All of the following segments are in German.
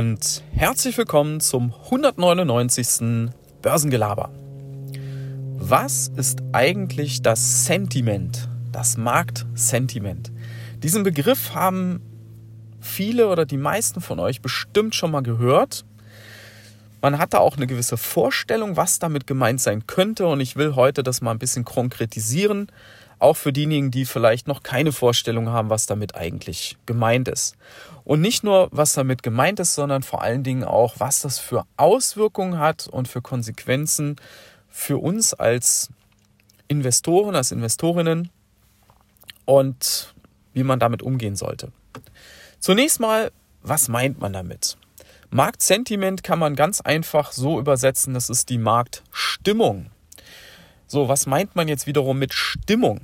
und herzlich willkommen zum 199. Börsengelaber. Was ist eigentlich das Sentiment, das Marktsentiment? Diesen Begriff haben viele oder die meisten von euch bestimmt schon mal gehört. Man hat da auch eine gewisse Vorstellung, was damit gemeint sein könnte und ich will heute das mal ein bisschen konkretisieren, auch für diejenigen, die vielleicht noch keine Vorstellung haben, was damit eigentlich gemeint ist. Und nicht nur, was damit gemeint ist, sondern vor allen Dingen auch, was das für Auswirkungen hat und für Konsequenzen für uns als Investoren, als Investorinnen und wie man damit umgehen sollte. Zunächst mal, was meint man damit? Marktsentiment kann man ganz einfach so übersetzen, das ist die Marktstimmung. So, was meint man jetzt wiederum mit Stimmung?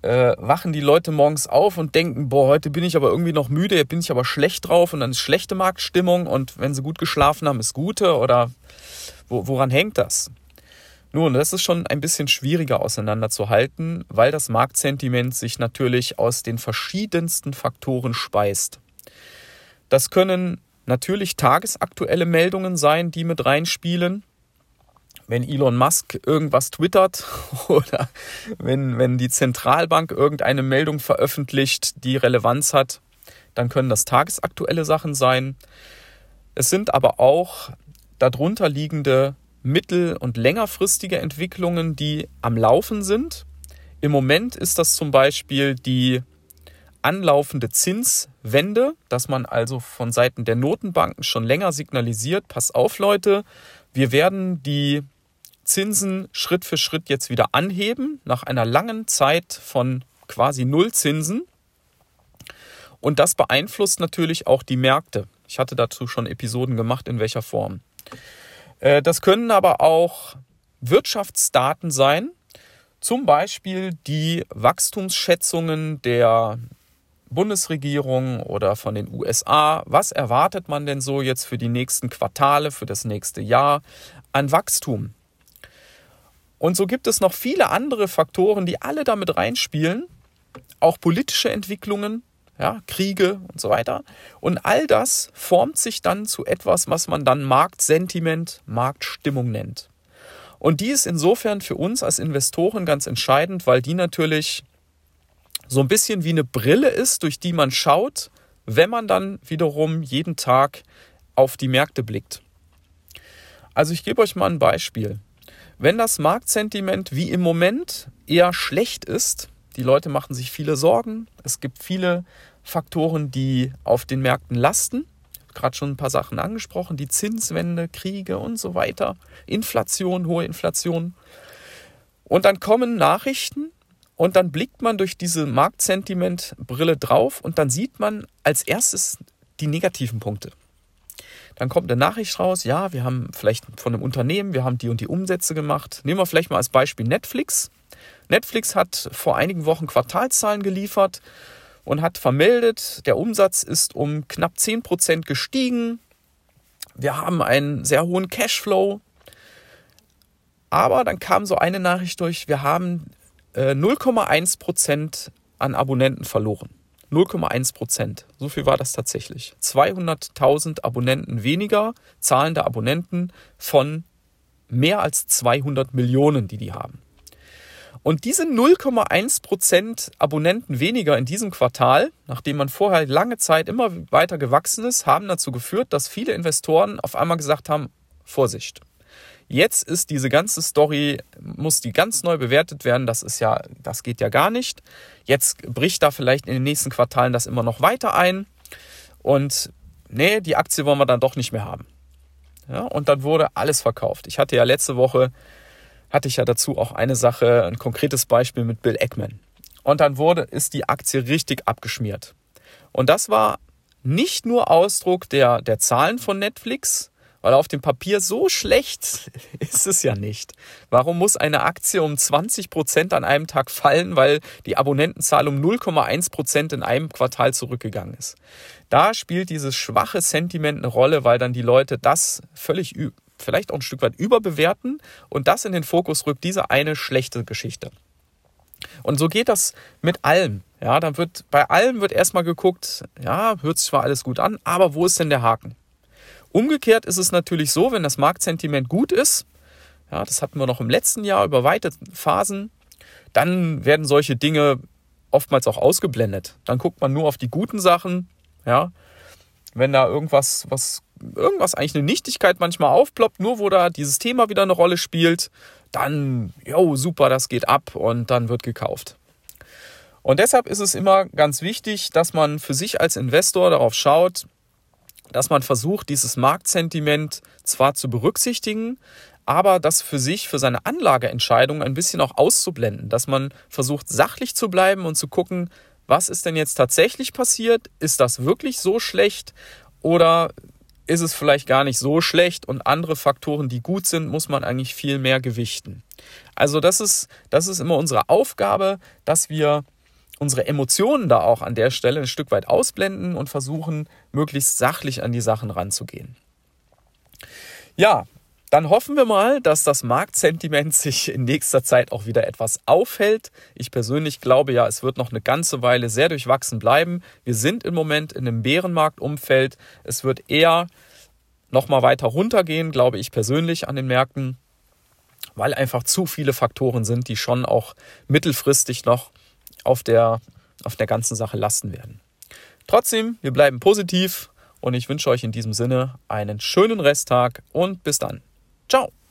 Äh, wachen die Leute morgens auf und denken, boah, heute bin ich aber irgendwie noch müde, jetzt bin ich aber schlecht drauf und dann ist schlechte Marktstimmung und wenn sie gut geschlafen haben, ist gute oder wo, woran hängt das? Nun, das ist schon ein bisschen schwieriger auseinanderzuhalten, weil das Marktsentiment sich natürlich aus den verschiedensten Faktoren speist. Das können natürlich tagesaktuelle Meldungen sein, die mit reinspielen wenn Elon Musk irgendwas twittert oder wenn, wenn die Zentralbank irgendeine Meldung veröffentlicht, die Relevanz hat, dann können das tagesaktuelle Sachen sein. Es sind aber auch darunter liegende mittel- und längerfristige Entwicklungen, die am Laufen sind. Im Moment ist das zum Beispiel die anlaufende Zinswende, dass man also von Seiten der Notenbanken schon länger signalisiert, pass auf Leute, wir werden die Zinsen Schritt für Schritt jetzt wieder anheben, nach einer langen Zeit von quasi Nullzinsen. Und das beeinflusst natürlich auch die Märkte. Ich hatte dazu schon Episoden gemacht, in welcher Form. Äh, das können aber auch Wirtschaftsdaten sein, zum Beispiel die Wachstumsschätzungen der Bundesregierung oder von den USA. Was erwartet man denn so jetzt für die nächsten Quartale, für das nächste Jahr an Wachstum? Und so gibt es noch viele andere Faktoren, die alle damit reinspielen, auch politische Entwicklungen, ja, Kriege und so weiter. Und all das formt sich dann zu etwas, was man dann Marktsentiment, Marktstimmung nennt. Und die ist insofern für uns als Investoren ganz entscheidend, weil die natürlich so ein bisschen wie eine Brille ist, durch die man schaut, wenn man dann wiederum jeden Tag auf die Märkte blickt. Also ich gebe euch mal ein Beispiel. Wenn das Marktsentiment wie im Moment eher schlecht ist, die Leute machen sich viele Sorgen, es gibt viele Faktoren, die auf den Märkten lasten, gerade schon ein paar Sachen angesprochen, die Zinswende, Kriege und so weiter, Inflation, hohe Inflation. Und dann kommen Nachrichten und dann blickt man durch diese Marktsentimentbrille drauf und dann sieht man als erstes die negativen Punkte. Dann kommt eine Nachricht raus, ja, wir haben vielleicht von einem Unternehmen, wir haben die und die Umsätze gemacht. Nehmen wir vielleicht mal als Beispiel Netflix. Netflix hat vor einigen Wochen Quartalzahlen geliefert und hat vermeldet, der Umsatz ist um knapp 10% gestiegen. Wir haben einen sehr hohen Cashflow. Aber dann kam so eine Nachricht durch, wir haben äh, 0,1% an Abonnenten verloren. 0,1 Prozent. So viel war das tatsächlich. 200.000 Abonnenten weniger, zahlende Abonnenten von mehr als 200 Millionen, die die haben. Und diese 0,1 Prozent Abonnenten weniger in diesem Quartal, nachdem man vorher lange Zeit immer weiter gewachsen ist, haben dazu geführt, dass viele Investoren auf einmal gesagt haben, Vorsicht, Jetzt ist diese ganze Story, muss die ganz neu bewertet werden. Das ist ja, das geht ja gar nicht. Jetzt bricht da vielleicht in den nächsten Quartalen das immer noch weiter ein. Und nee, die Aktie wollen wir dann doch nicht mehr haben. Ja, und dann wurde alles verkauft. Ich hatte ja letzte Woche, hatte ich ja dazu auch eine Sache, ein konkretes Beispiel mit Bill Eckman. Und dann wurde, ist die Aktie richtig abgeschmiert. Und das war nicht nur Ausdruck der, der Zahlen von Netflix, weil auf dem Papier so schlecht ist es ja nicht. Warum muss eine Aktie um 20 Prozent an einem Tag fallen, weil die Abonnentenzahl um 0,1 Prozent in einem Quartal zurückgegangen ist? Da spielt dieses schwache Sentiment eine Rolle, weil dann die Leute das völlig, vielleicht auch ein Stück weit überbewerten und das in den Fokus rückt, diese eine schlechte Geschichte. Und so geht das mit allem. Ja, dann wird, bei allem wird erstmal geguckt, ja, hört sich zwar alles gut an, aber wo ist denn der Haken? Umgekehrt ist es natürlich so, wenn das Marktsentiment gut ist, ja, das hatten wir noch im letzten Jahr über weite Phasen, dann werden solche Dinge oftmals auch ausgeblendet. Dann guckt man nur auf die guten Sachen, ja. Wenn da irgendwas, was, irgendwas eigentlich eine Nichtigkeit manchmal aufploppt, nur wo da dieses Thema wieder eine Rolle spielt, dann, jo, super, das geht ab und dann wird gekauft. Und deshalb ist es immer ganz wichtig, dass man für sich als Investor darauf schaut, dass man versucht, dieses Marktsentiment zwar zu berücksichtigen, aber das für sich, für seine Anlageentscheidung ein bisschen auch auszublenden, dass man versucht, sachlich zu bleiben und zu gucken, was ist denn jetzt tatsächlich passiert? Ist das wirklich so schlecht oder ist es vielleicht gar nicht so schlecht und andere Faktoren, die gut sind, muss man eigentlich viel mehr gewichten. Also das ist, das ist immer unsere Aufgabe, dass wir unsere Emotionen da auch an der Stelle ein Stück weit ausblenden und versuchen, möglichst sachlich an die Sachen ranzugehen. Ja, dann hoffen wir mal, dass das Marktsentiment sich in nächster Zeit auch wieder etwas aufhält. Ich persönlich glaube ja, es wird noch eine ganze Weile sehr durchwachsen bleiben. Wir sind im Moment in einem Bärenmarktumfeld. Es wird eher noch mal weiter runtergehen, glaube ich persönlich an den Märkten, weil einfach zu viele Faktoren sind, die schon auch mittelfristig noch auf der, auf der ganzen Sache lasten werden. Trotzdem, wir bleiben positiv und ich wünsche euch in diesem Sinne einen schönen Resttag und bis dann. Ciao!